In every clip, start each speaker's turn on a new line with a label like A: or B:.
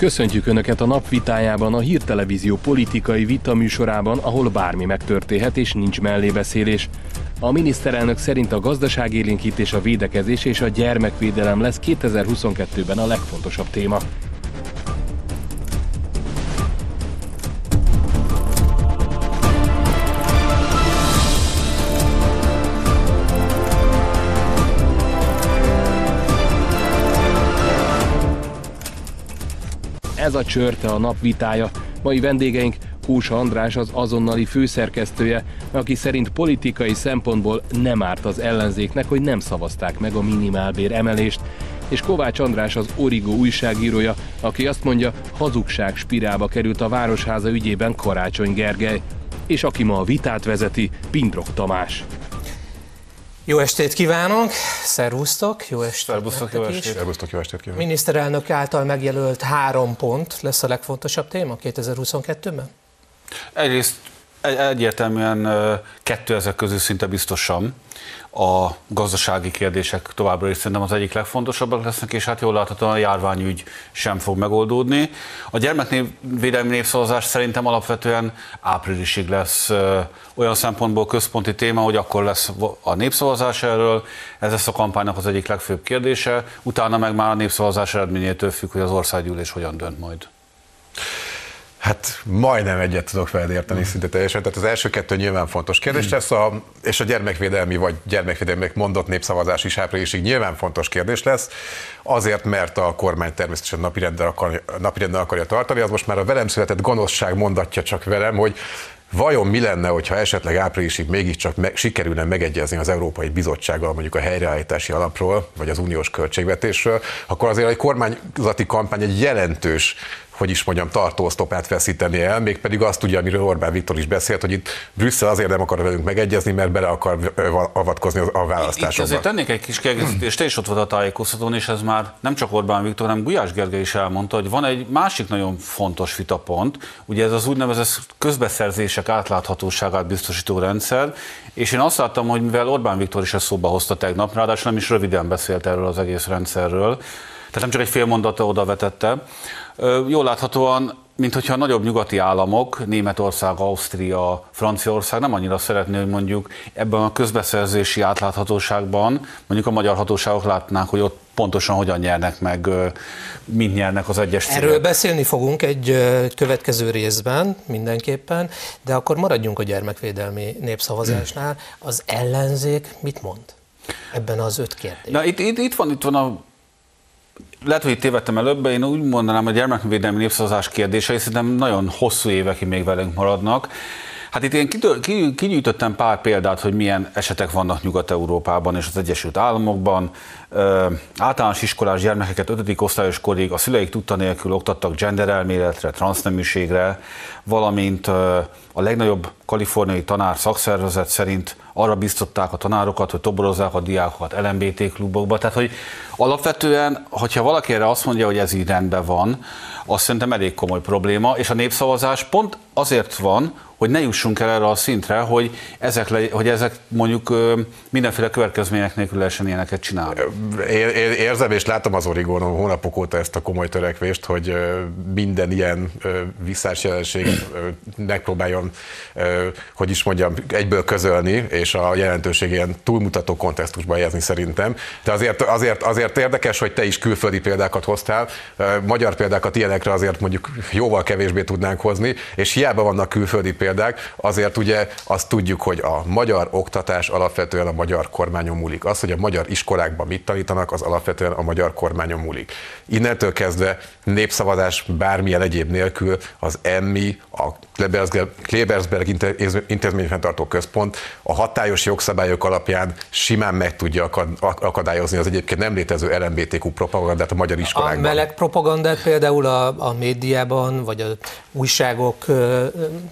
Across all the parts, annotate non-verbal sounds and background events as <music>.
A: Köszöntjük Önöket a napvitájában, a hírtelevízió politikai vita műsorában, ahol bármi megtörténhet és nincs mellébeszélés. A miniszterelnök szerint a gazdaságélénkítés, a védekezés és a gyermekvédelem lesz 2022-ben a legfontosabb téma. Ez a csörte a nap vitája. Mai vendégeink Kósa András az azonnali főszerkesztője, aki szerint politikai szempontból nem árt az ellenzéknek, hogy nem szavazták meg a minimálbér emelést, és Kovács András az Origo újságírója, aki azt mondja, hazugság spirálba került a Városháza ügyében Karácsony Gergely, és aki ma a vitát vezeti, Pindrok Tamás.
B: Jó estét kívánok, szervusztok, jó estét.
C: Szervusztok, jó estét.
D: Szervusztok, jó estét kívánok.
B: Miniszterelnök által megjelölt három pont lesz a legfontosabb téma 2022-ben?
C: Egyrészt egy, egyértelműen kettő ezek közül szinte biztosan a gazdasági kérdések továbbra is szerintem az egyik legfontosabbak lesznek, és hát jól láthatóan a járványügy sem fog megoldódni. A gyermekvédelmi népszavazás szerintem alapvetően áprilisig lesz olyan szempontból központi téma, hogy akkor lesz a népszavazás erről, ez lesz a kampánynak az egyik legfőbb kérdése, utána meg már a népszavazás eredményétől függ, hogy az országgyűlés hogyan dönt majd.
D: Hát majdnem egyet tudok veled érteni szinte teljesen. Tehát az első kettő nyilván fontos kérdés hmm. lesz, a, és a gyermekvédelmi vagy gyermekvédelmi mondott népszavazás is áprilisig nyilván fontos kérdés lesz, azért, mert a kormány természetesen napirenden, akar, napirenden akarja tartani. Az most már a velem született gonoszság mondatja csak velem, hogy Vajon mi lenne, hogyha esetleg áprilisig mégiscsak me- sikerülne megegyezni az Európai Bizottsággal mondjuk a helyreállítási alapról, vagy az uniós költségvetésről, akkor azért egy kormányzati kampány egy jelentős hogy is mondjam, tartóztopát veszíteni el, mégpedig azt tudja, amiről Orbán Viktor is beszélt, hogy itt Brüsszel azért nem akar velünk megegyezni, mert bele akar avatkozni a választásokba. Itt
C: azért tennék egy kis kiegészítést, te is ott volt a tájékoztatón, és ez már nem csak Orbán Viktor, hanem Gulyás Gergely is elmondta, hogy van egy másik nagyon fontos vitapont, ugye ez az úgynevezett közbeszerzések átláthatóságát biztosító rendszer, és én azt láttam, hogy mivel Orbán Viktor is ezt szóba hozta tegnap, ráadásul nem is röviden beszélt erről az egész rendszerről, tehát nem csak egy fél mondata oda vetette. Jól láthatóan, mint hogyha a nagyobb nyugati államok, Németország, Ausztria, Franciaország nem annyira szeretné, hogy mondjuk ebben a közbeszerzési átláthatóságban mondjuk a magyar hatóságok látnák, hogy ott pontosan hogyan nyernek meg, mint nyernek az egyes
B: cégek. Erről beszélni fogunk egy következő részben mindenképpen, de akkor maradjunk a gyermekvédelmi népszavazásnál. Az ellenzék mit mond ebben az öt kérdésben?
C: Na itt, itt, itt, van, itt van a lehet, hogy tévedtem előbb, én úgy mondanám, hogy a gyermekvédelmi népszavazás kérdései szerintem nagyon hosszú évekig még velünk maradnak. Hát itt én kinyújtottam pár példát, hogy milyen esetek vannak Nyugat-Európában és az Egyesült Államokban. Általános iskolás gyermekeket 5. osztályos korig a szüleik tudta nélkül oktattak genderelméletre, transzneműségre, valamint a legnagyobb kaliforniai tanár szakszervezet szerint arra biztották a tanárokat, hogy toborozzák a diákokat LMBT klubokba. Tehát, hogy alapvetően, hogyha valaki erre azt mondja, hogy ez így rendben van, azt szerintem elég komoly probléma, és a népszavazás pont azért van, hogy ne jussunk el erre a szintre, hogy ezek, le, hogy ezek mondjuk mindenféle következmények nélkül lehessen ilyeneket csinálni.
D: Érzem és látom az Origón hónapok óta ezt a komoly törekvést, hogy minden ilyen visszás jelenséget megpróbáljon, hogy is mondjam, egyből közölni, és a jelentőség ilyen túlmutató kontextusba helyezni szerintem. De azért, azért, azért érdekes, hogy te is külföldi példákat hoztál, magyar példákat ilyenekre azért mondjuk jóval kevésbé tudnánk hozni, és hiába vannak külföldi példák, azért ugye azt tudjuk, hogy a magyar oktatás alapvetően a magyar kormányon múlik. Az, hogy a magyar iskolákban mit tanítanak, az alapvetően a magyar kormányon múlik. Innentől kezdve népszavazás bármilyen egyéb nélkül az EMMI, a Klebersberg intézményfenntartó központ a hatályos jogszabályok alapján simán meg tudja akadályozni az egyébként nem létező LMBTQ propagandát a magyar iskolákban.
B: A meleg propagandát például a, a médiában, vagy a újságok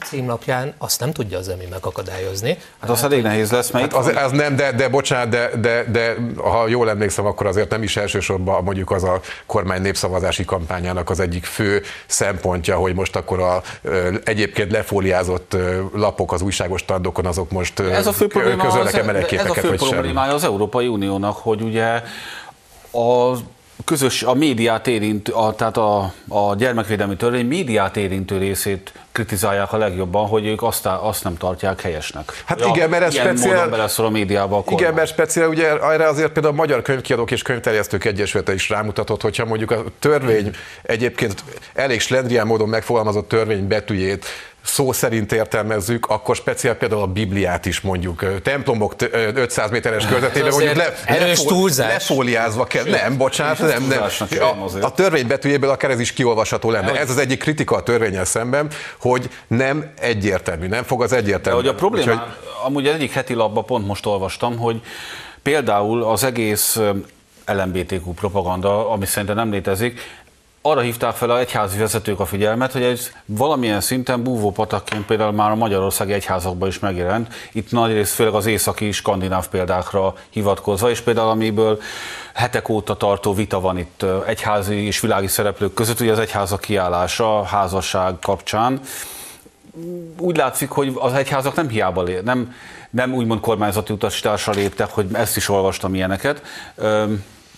B: címlapján azt nem tudja az EMI megakadályozni.
C: Hát az elég nehéz lesz,
D: mert hát az, az nem, de, de bocsánat, de, de, de ha jól emlékszem, akkor azért nem is elsősorban mondjuk az a kormány népszavazási kampányának az egyik fő szempontja, hogy most akkor a egyébként lefóliázott lapok az újságos standokon, azok most ez a fő közölnek-e
C: Ez a fő problémája az Európai Uniónak, hogy ugye a közös, a médiát érint, a, tehát a, a gyermekvédelmi törvény médiát érintő részét kritizálják a legjobban, hogy ők azt, azt nem tartják helyesnek.
D: Hát ja, igen, mert ez
C: speciál... beleszól a médiába a
D: Igen, mert speciál, ugye erre azért például a Magyar Könyvkiadók és Könyvterjesztők Egyesülete is rámutatott, hogyha mondjuk a törvény egyébként elég slendrián módon megfogalmazott törvény betűjét szó szerint értelmezzük, akkor speciál például a Bibliát is mondjuk templomok 500 méteres körzetében mondjuk le,
B: túlzás.
D: lefóliázva kell. Nem, bocsánat, nem, nem. A, a törvény betűjéből akár ez is kiolvasható lenne. Ez az egyik kritika a törvényel szemben, hogy nem egyértelmű, nem fog az egyértelmű.
C: De hogy a probléma, Úgyhogy... amúgy egyik heti labban pont most olvastam, hogy például az egész LMBTQ propaganda, ami szerintem nem létezik, arra hívták fel a egyházi vezetők a figyelmet, hogy ez valamilyen szinten búvópatakként például már a magyarországi egyházakban is megjelent. Itt nagyrészt főleg az északi skandináv példákra hivatkozva, és például amiből hetek óta tartó vita van itt egyházi és világi szereplők között, ugye az egyházak kiállása házasság kapcsán. Úgy látszik, hogy az egyházak nem hiába lé, nem, nem úgymond kormányzati utasításra léptek, hogy ezt is olvastam ilyeneket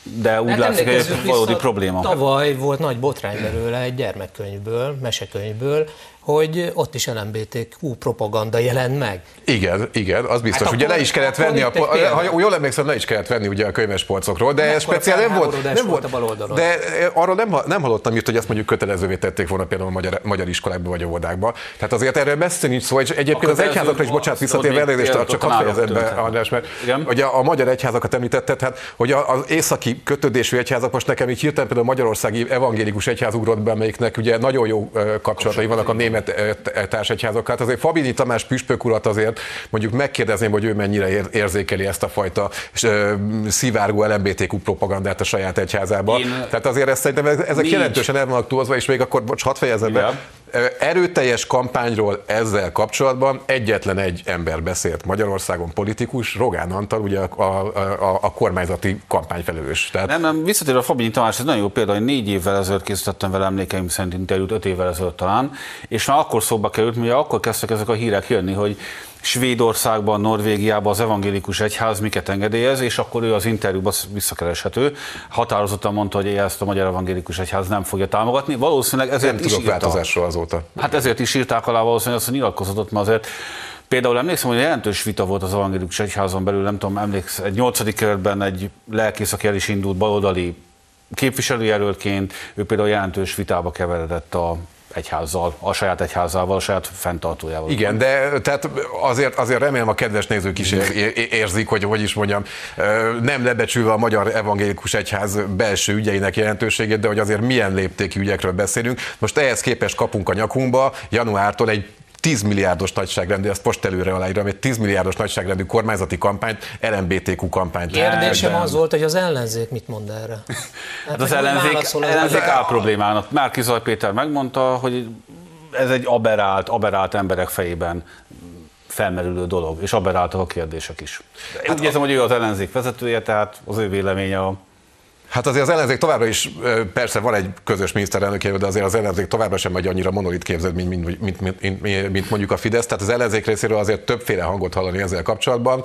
C: de úgy hát látszik, hogy ez valódi probléma.
B: Tavaly volt nagy botrány belőle egy gyermekkönyvből, mesekönyvből, hogy ott is LMBTQ propaganda jelent meg.
D: Igen, igen, az biztos. Hát ugye le is kellett venni, a, ha jól emlékszem, le is kellett venni ugye a könyves polcokról, de ez speciál nem volt, nem volt,
B: volt
D: de arról nem, nem hallottam írt, hogy ezt mondjuk kötelezővé tették volna például a magyar, magyar iskolákban vagy a óvodákba. Tehát azért erről messze nincs szó, és egyébként az egyházakra is, bocsánat, visszatérve elnézést, csak hadd fejezed be, András, mert ugye a magyar egyházakat említetted, hát hogy az északi kötődésű egyházak most nekem így hirtelen például a magyarországi evangélikus egyház ugrott be, amelyiknek ugye nagyon jó kapcsolatai vannak a német társegyházakkal. Hát azért Fabini Tamás püspök urat azért mondjuk megkérdezném, hogy ő mennyire érzékeli ezt a fajta szivárgó LMBTQ propagandát a saját egyházában. Én... Tehát azért ezt szerintem ezek Nincs. jelentősen el vannak túlzva, és még akkor, bocs, hadd fejezem be, erőteljes kampányról ezzel kapcsolatban egyetlen egy ember beszélt Magyarországon, politikus, Rogán Antal, ugye a, a, a, a kormányzati kampányfelelős.
C: Tehát... Nem, nem, visszatérve a Fabini Tamás, ez nagyon jó példa, hogy négy évvel ezelőtt készítettem vele emlékeim szerint interjút, öt évvel ezelőtt talán, és már akkor szóba került, mert akkor kezdtek ezek a hírek jönni, hogy Svédországban, Norvégiában az evangélikus egyház miket engedélyez, és akkor ő az interjúban visszakereshető. Határozottan mondta, hogy ezt a magyar evangélikus egyház nem fogja támogatni. Valószínűleg ezért
D: nem
C: is
D: tudok változásról azóta.
C: Hát ezért is írták alá valószínűleg azt a nyilatkozatot, mert azért Például emlékszem, hogy jelentős vita volt az evangélikus egyházon belül, nem tudom, emlékszem, egy nyolcadik kerületben egy lelkész, aki el is indult baloldali képviselőjelöltként, ő például jelentős vitába keveredett a egyházzal, a saját egyházával, a saját fenntartójával.
D: Igen, de tehát azért, azért remélem a kedves nézők is érzik, hogy hogy is mondjam, nem lebecsülve a magyar evangélikus egyház belső ügyeinek jelentőségét, de hogy azért milyen léptékű ügyekről beszélünk. Most ehhez képest kapunk a nyakunkba januártól egy 10 milliárdos nagyságrendű, ezt most előre aláírom, egy 10 milliárdos nagyságrendű kormányzati kampányt, LMBTQ kampányt.
B: Kérdésem az volt, hogy az ellenzék mit mond erre? <laughs>
C: Hát az ellenzék, ellenzék áll problémának. Márki Zaj Péter megmondta, hogy ez egy aberált, aberált emberek fejében felmerülő dolog, és aberáltak a kérdések is. Én hát úgy érzem, hogy ő az ellenzék vezetője, tehát az ő véleménye a
D: Hát azért az ellenzék továbbra is, persze van egy közös miniszterelnök, de azért az ellenzék továbbra sem megy annyira monolit képzett, mint, mint, mint, mint, mondjuk a Fidesz. Tehát az ellenzék részéről azért többféle hangot hallani ezzel kapcsolatban.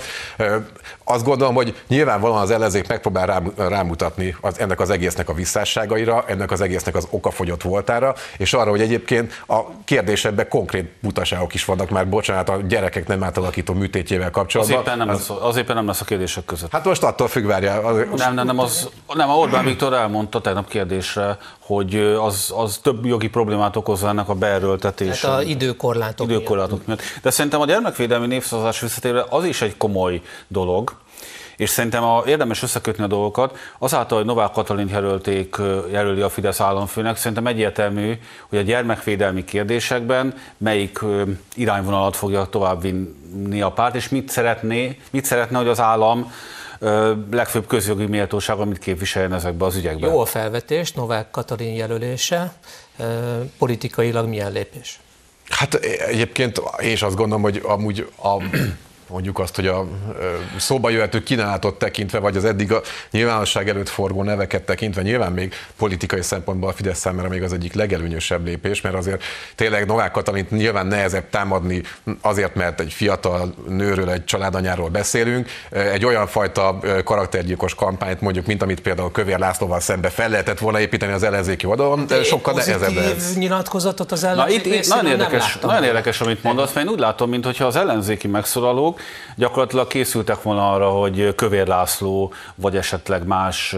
D: Azt gondolom, hogy nyilvánvalóan az ellenzék megpróbál rám, rámutatni az, ennek az egésznek a visszásságaira, ennek az egésznek az okafogyott voltára, és arra, hogy egyébként a kérdésekben konkrét butaságok is vannak már, bocsánat, a gyerekek nem átalakító műtétjével kapcsolatban.
C: Az éppen nem, az, lesz, az éppen nem lesz a kérdések között.
D: Hát most attól függ, várjál. Az,
C: nem, nem, nem, az, nem, Orbán Viktor elmondta tegnap kérdésre, hogy az, az több jogi problémát okoz ennek a beerőltetés.
B: Hát a időkorlátok,
C: időkorlátok miatt. miatt. De szerintem a gyermekvédelmi népszavazás visszatérve az is egy komoly dolog, és szerintem a, érdemes összekötni a dolgokat. Azáltal, hogy Novák Katalin jelölték, jelöli a Fidesz államfőnek, szerintem egyértelmű, hogy a gyermekvédelmi kérdésekben melyik irányvonalat fogja továbbvinni a párt, és mit szeretné, mit szeretne, hogy az állam legfőbb közjogi méltóság, amit képviseljen ezekben az ügyekben.
B: Jó a felvetés, Novák Katalin jelölése, politikailag milyen lépés?
D: Hát egyébként én is azt gondolom, hogy amúgy a mondjuk azt, hogy a szóba jöhető kínálatot tekintve, vagy az eddig a nyilvánosság előtt forgó neveket tekintve, nyilván még politikai szempontból a Fidesz számára még az egyik legelőnyösebb lépés, mert azért tényleg Novák Katalint nyilván nehezebb támadni azért, mert egy fiatal nőről, egy családanyáról beszélünk, egy olyan fajta karaktergyilkos kampányt mondjuk, mint amit például Kövér Lászlóval szembe fel lehetett volna építeni az ellenzéki oldalon, sokkal nehezebb
B: ez. nyilatkozatot az
C: ellenzék Na itt, itt nagyon, érdekes, nagyon érdekes, amit mondasz, mert én úgy látom, mintha az ellenzéki megszólalók gyakorlatilag készültek volna arra, hogy Kövér László, vagy esetleg más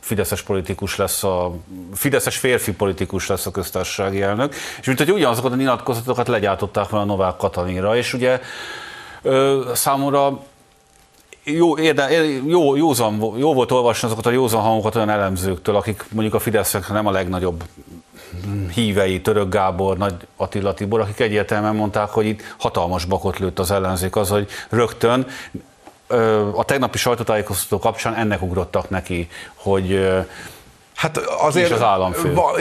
C: fideszes politikus lesz a, fideszes férfi politikus lesz a köztársasági elnök, és mint hogy ugyanazokat a nyilatkozatokat legyártották volna Novák Katalinra, és ugye ö, számomra jó, érde, jó, józan, jó volt olvasni azokat a józan hangokat olyan elemzőktől, akik mondjuk a Fidesznek nem a legnagyobb hívei, Török Gábor, Nagy Attila Tibor, akik egyértelműen mondták, hogy itt hatalmas bakot lőtt az ellenzék az, hogy rögtön a tegnapi sajtótájékoztató kapcsán ennek ugrottak neki, hogy
D: Hát azért az államfő. Va,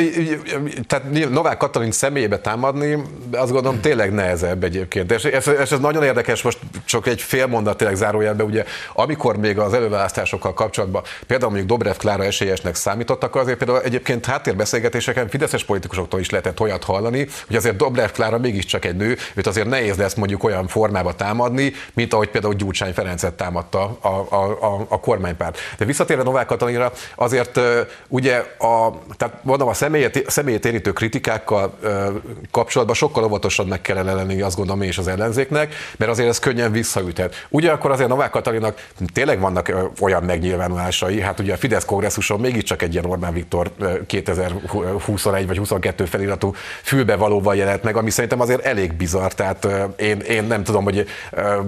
D: tehát Novák Katalin személyébe támadni, azt gondolom tényleg nehezebb egyébként. És ez, ez, ez nagyon érdekes, most csak egy fél mondat tényleg zárójelbe, ugye amikor még az előválasztásokkal kapcsolatban például mondjuk Dobrev Klára esélyesnek számítottak, azért például egyébként háttérbeszélgetéseken fideszes politikusoktól is lehetett olyat hallani, hogy azért Dobrev Klára mégiscsak egy nő, őt azért nehéz lesz mondjuk olyan formába támadni, mint ahogy például Gyurcsány Ferencet támadta a, a, a, a kormánypárt. De visszatérve Novák Katalinra, azért úgy ugye a, tehát mondom, a személyet, személyét érintő kritikákkal ö, kapcsolatban sokkal óvatosan meg kellene lenni, azt gondolom én és az ellenzéknek, mert azért ez könnyen visszaüthet. Ugyanakkor azért Novák Katalinak tényleg vannak olyan megnyilvánulásai, hát ugye a Fidesz kongresszuson mégiscsak egy ilyen Orbán Viktor 2021 vagy 22 feliratú fülbevalóval jelent meg, ami szerintem azért elég bizarr, tehát én, én nem tudom, hogy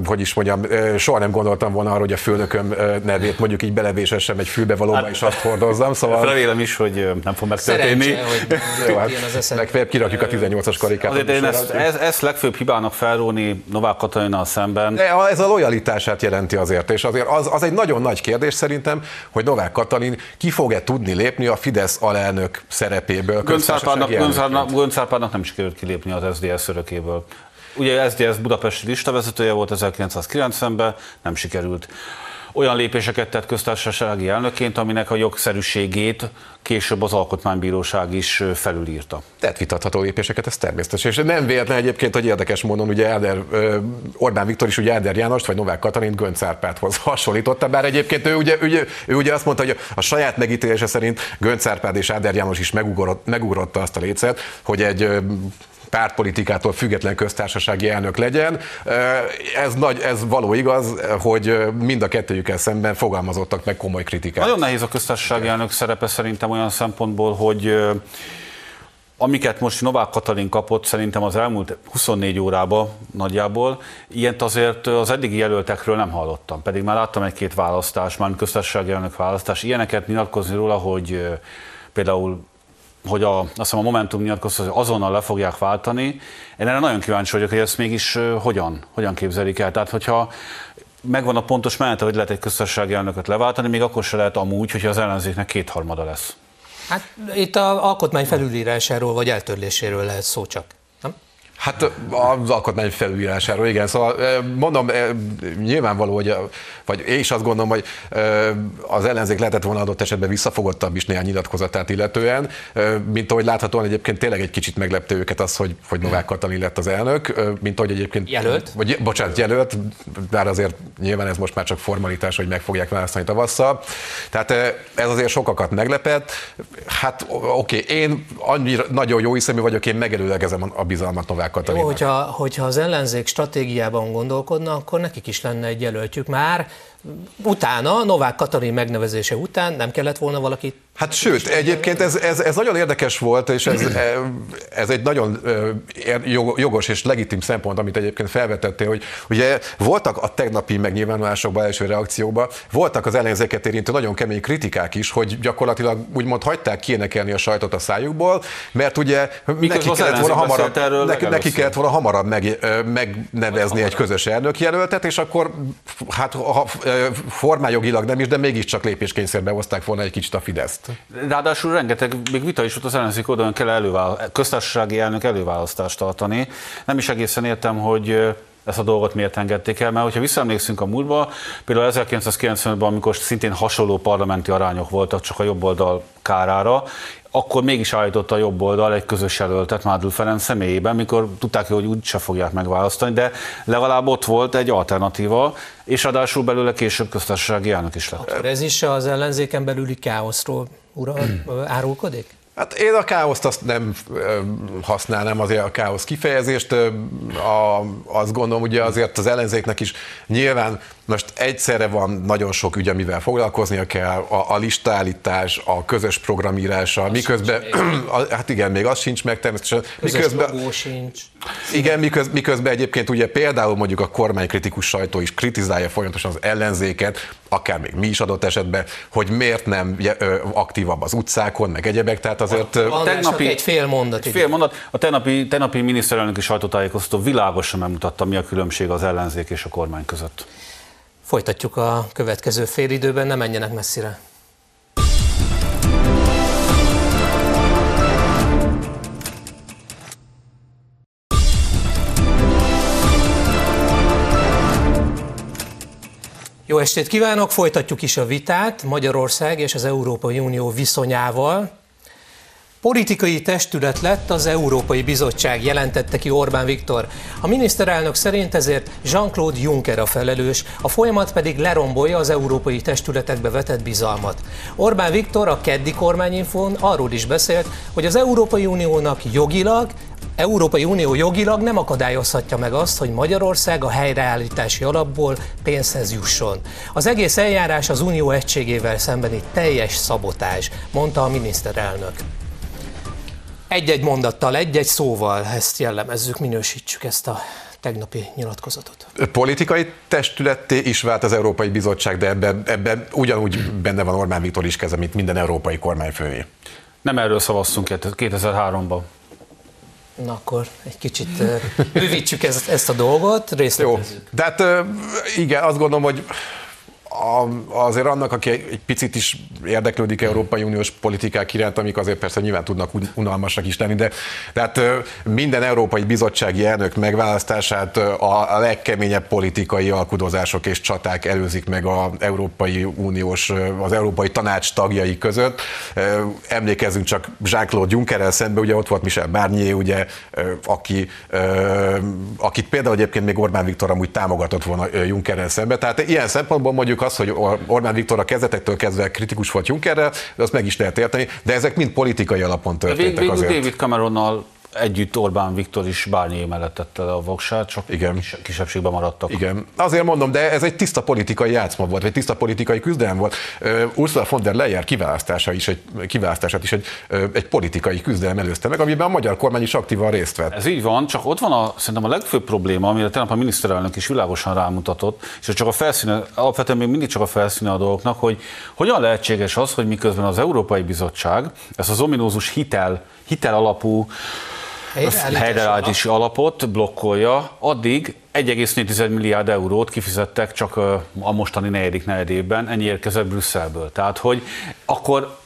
D: hogy is mondjam, soha nem gondoltam volna arra, hogy a főnököm nevét mondjuk így belevésessem egy fülbevalóba hát, és azt hordozzam, szóval
C: remélem is, hogy nem fog megtörténni.
B: Hogy <laughs> Jó, hát
D: legfeljebb kirakjuk a 18-as karikát.
C: Azért én ezt, ez, ezt legfőbb hibának felróni Novák Katalinnal szemben.
D: De ez a lojalitását jelenti azért, és azért az, az egy nagyon nagy kérdés szerintem, hogy Novák Katalin ki fog-e tudni lépni a Fidesz alelnök szerepéből.
C: Göncárpádnak nem sikerült kilépni az SZDSZ örökéből. Ugye SZDSZ budapesti listavezetője volt 1990-ben, nem sikerült olyan lépéseket tett köztársasági elnökként, aminek a jogszerűségét később az Alkotmánybíróság is felülírta.
D: Tehát vitatható lépéseket, ez természetes. És nem véletlen egyébként, hogy érdekes módon ugye Áder, Orbán Viktor is ugye Áder Jánost vagy Novák Katalin Gönc Árpádhoz <laughs> hasonlította, bár egyébként ő ugye, ugye, ő ugye azt mondta, hogy a saját megítélése szerint Gönc Árpád és Áder János is megugrott, megugrotta azt a lécet, hogy egy pártpolitikától független köztársasági elnök legyen. Ez, nagy, ez való igaz, hogy mind a kettőjükkel szemben fogalmazottak meg komoly kritikát.
C: Nagyon nehéz a köztársasági elnök szerepe szerintem olyan szempontból, hogy amiket most Novák Katalin kapott szerintem az elmúlt 24 órában nagyjából, ilyet azért az eddigi jelöltekről nem hallottam, pedig már láttam egy-két választás, már köztársasági elnök választás, ilyeneket nyilatkozni róla, hogy például hogy a, azt hiszem a Momentum nyilatkozta, hogy azonnal le fogják váltani. Én erre nagyon kíváncsi vagyok, hogy ezt mégis hogyan, hogyan képzelik el. Tehát, hogyha megvan a pontos menete, hogy lehet egy köztársasági elnököt leváltani, még akkor se lehet amúgy, hogyha az ellenzéknek kétharmada lesz.
B: Hát itt a alkotmány felülírásáról vagy eltörléséről lehet szó csak.
D: Hát az alkotmány felülírásáról, igen. Szóval mondom, nyilvánvaló, hogy, vagy én is azt gondolom, hogy az ellenzék lehetett volna adott esetben visszafogottabb is néhány nyilatkozatát illetően, mint ahogy láthatóan egyébként tényleg egy kicsit meglepte őket az, hogy, hogy Novák Katalin lett az elnök, mint ahogy egyébként...
B: Jelölt?
D: Vagy, bocsánat, jelölt, bár azért nyilván ez most már csak formalitás, hogy meg fogják választani tavasszal. Tehát ez azért sokakat meglepett. Hát oké, okay, én annyira nagyon jó hiszemű vagyok, én megelőlegezem a bizalmat Novák Katalin.
B: Jó, hogyha, hogyha az ellenzék stratégiában gondolkodna, akkor nekik is lenne egy jelöltjük már. Utána, Novák Katalin megnevezése után nem kellett volna valakit
D: Hát sőt, egyébként ez, ez, ez nagyon érdekes volt, és ez, ez egy nagyon jogos és legitim szempont, amit egyébként felvetettél, hogy ugye voltak a tegnapi megnyilvánulásokban, első reakcióban, voltak az ellenzéket érintő nagyon kemény kritikák is, hogy gyakorlatilag úgymond hagyták kiénekelni a sajtot a szájukból, mert ugye neki kellett, volna hamarabb, neki, neki kellett volna hamarabb meg, megnevezni egy közös elnökjelöltet, és akkor hát ha, formájogilag nem is, de mégiscsak lépéskényszerbe hozták volna egy kicsit a Fideszt.
C: Ráadásul rengeteg még vita is volt az ellenzék oldalon, kell elővál, köztársasági elnök előválasztást tartani. Nem is egészen értem, hogy ezt a dolgot miért engedték el, mert hogyha visszaemlékszünk a múltba, például 1995-ben, amikor szintén hasonló parlamenti arányok voltak, csak a jobb oldal kárára, akkor mégis állította a jobb oldal egy közös jelöltet Mádul Ferenc személyében, mikor tudták, hogy úgyse fogják megválasztani, de legalább ott volt egy alternatíva, és ráadásul belőle később köztársasági elnök is lett.
B: Akkor ez is az ellenzéken belüli káoszról ura, <clears throat> árulkodik?
D: Hát én a káoszt azt nem használnám azért a káosz kifejezést. A, azt gondolom, ugye azért az ellenzéknek is nyilván most egyszerre van nagyon sok ügy, amivel foglalkoznia kell, a, a listaállítás, a közös programírása, az miközben, <clears throat> a, hát igen, még az sincs meg természetesen.
B: Közös miközben, sincs.
D: Igen, miközben, miközben egyébként ugye például mondjuk a kormánykritikus sajtó is kritizálja folyamatosan az ellenzéket, akár még mi is adott esetben, hogy miért nem aktívabb az utcákon, meg egyebek, tehát azért...
B: A, tegnapi, egy fél mondat.
C: Egy fél mondat. A tegnapi, tegnapi miniszterelnöki sajtótájékoztató világosan megmutatta, mi a különbség az ellenzék és a kormány között.
B: Folytatjuk a következő fél időben, ne menjenek messzire. Jó estét kívánok! Folytatjuk is a vitát Magyarország és az Európai Unió viszonyával. Politikai testület lett az Európai Bizottság, jelentette ki Orbán Viktor. A miniszterelnök szerint ezért Jean-Claude Juncker a felelős, a folyamat pedig lerombolja az európai testületekbe vetett bizalmat. Orbán Viktor a keddi kormányinfón arról is beszélt, hogy az Európai Uniónak jogilag Európai Unió jogilag nem akadályozhatja meg azt, hogy Magyarország a helyreállítási alapból pénzhez jusson. Az egész eljárás az unió egységével szembeni teljes szabotás, mondta a miniszterelnök. Egy-egy mondattal, egy-egy szóval ezt jellemezzük, minősítsük ezt a tegnapi nyilatkozatot.
D: Politikai testületté is vált az Európai Bizottság, de ebben, ebben ugyanúgy benne van Orbán Viktor is keze, mint minden európai kormányfővé.
C: Nem erről szavaztunk 2003-ban.
B: Na akkor egy kicsit bővítsük ezt, ezt a dolgot, részletezzük.
D: Jó, de hát igen, azt gondolom, hogy a, azért annak, aki egy picit is érdeklődik Európai Uniós politikák iránt, amik azért persze nyilván tudnak unalmasak is lenni, de, de hát minden Európai Bizottsági elnök megválasztását a, a legkeményebb politikai alkudozások és csaták előzik meg az Európai Uniós, az Európai Tanács tagjai között. Emlékezzünk csak Jean-Claude Junckerrel szemben, ugye ott volt Michel Barnier, ugye, aki, akit például egyébként még Orbán Viktor amúgy támogatott volna Junckerrel szemben. Tehát ilyen szempontból mondjuk az, hogy Orbán Viktor a kezdetektől kezdve kritikus volt Junckerrel, de azt meg is lehet érteni, de ezek mind politikai alapon történtek
C: Vég,
D: azért.
C: David Cameronnal együtt Orbán Viktor is Bárnyé mellett tette le a voksát, csak
D: Igen.
C: Kis, kisebbségben maradtak.
D: Igen. Azért mondom, de ez egy tiszta politikai játszma volt, vagy tiszta politikai küzdelem volt. Ursula von der Leyen kiválasztása is egy, kiválasztását is egy, egy politikai küzdelem előzte meg, amiben a magyar kormány is aktívan részt vett.
C: Ez így van, csak ott van a, szerintem a legfőbb probléma, amire tegnap a miniszterelnök is világosan rámutatott, és csak a felszíne, alapvetően még mindig csak a felszíne a dolgoknak, hogy hogyan lehetséges az, hogy miközben az Európai Bizottság ezt az ominózus hitel, hitel alapú helyreállítási alapot blokkolja, addig 1,4 milliárd eurót kifizettek csak a mostani negyedik negyedében, ennyi érkezett Brüsszelből. Tehát, hogy akkor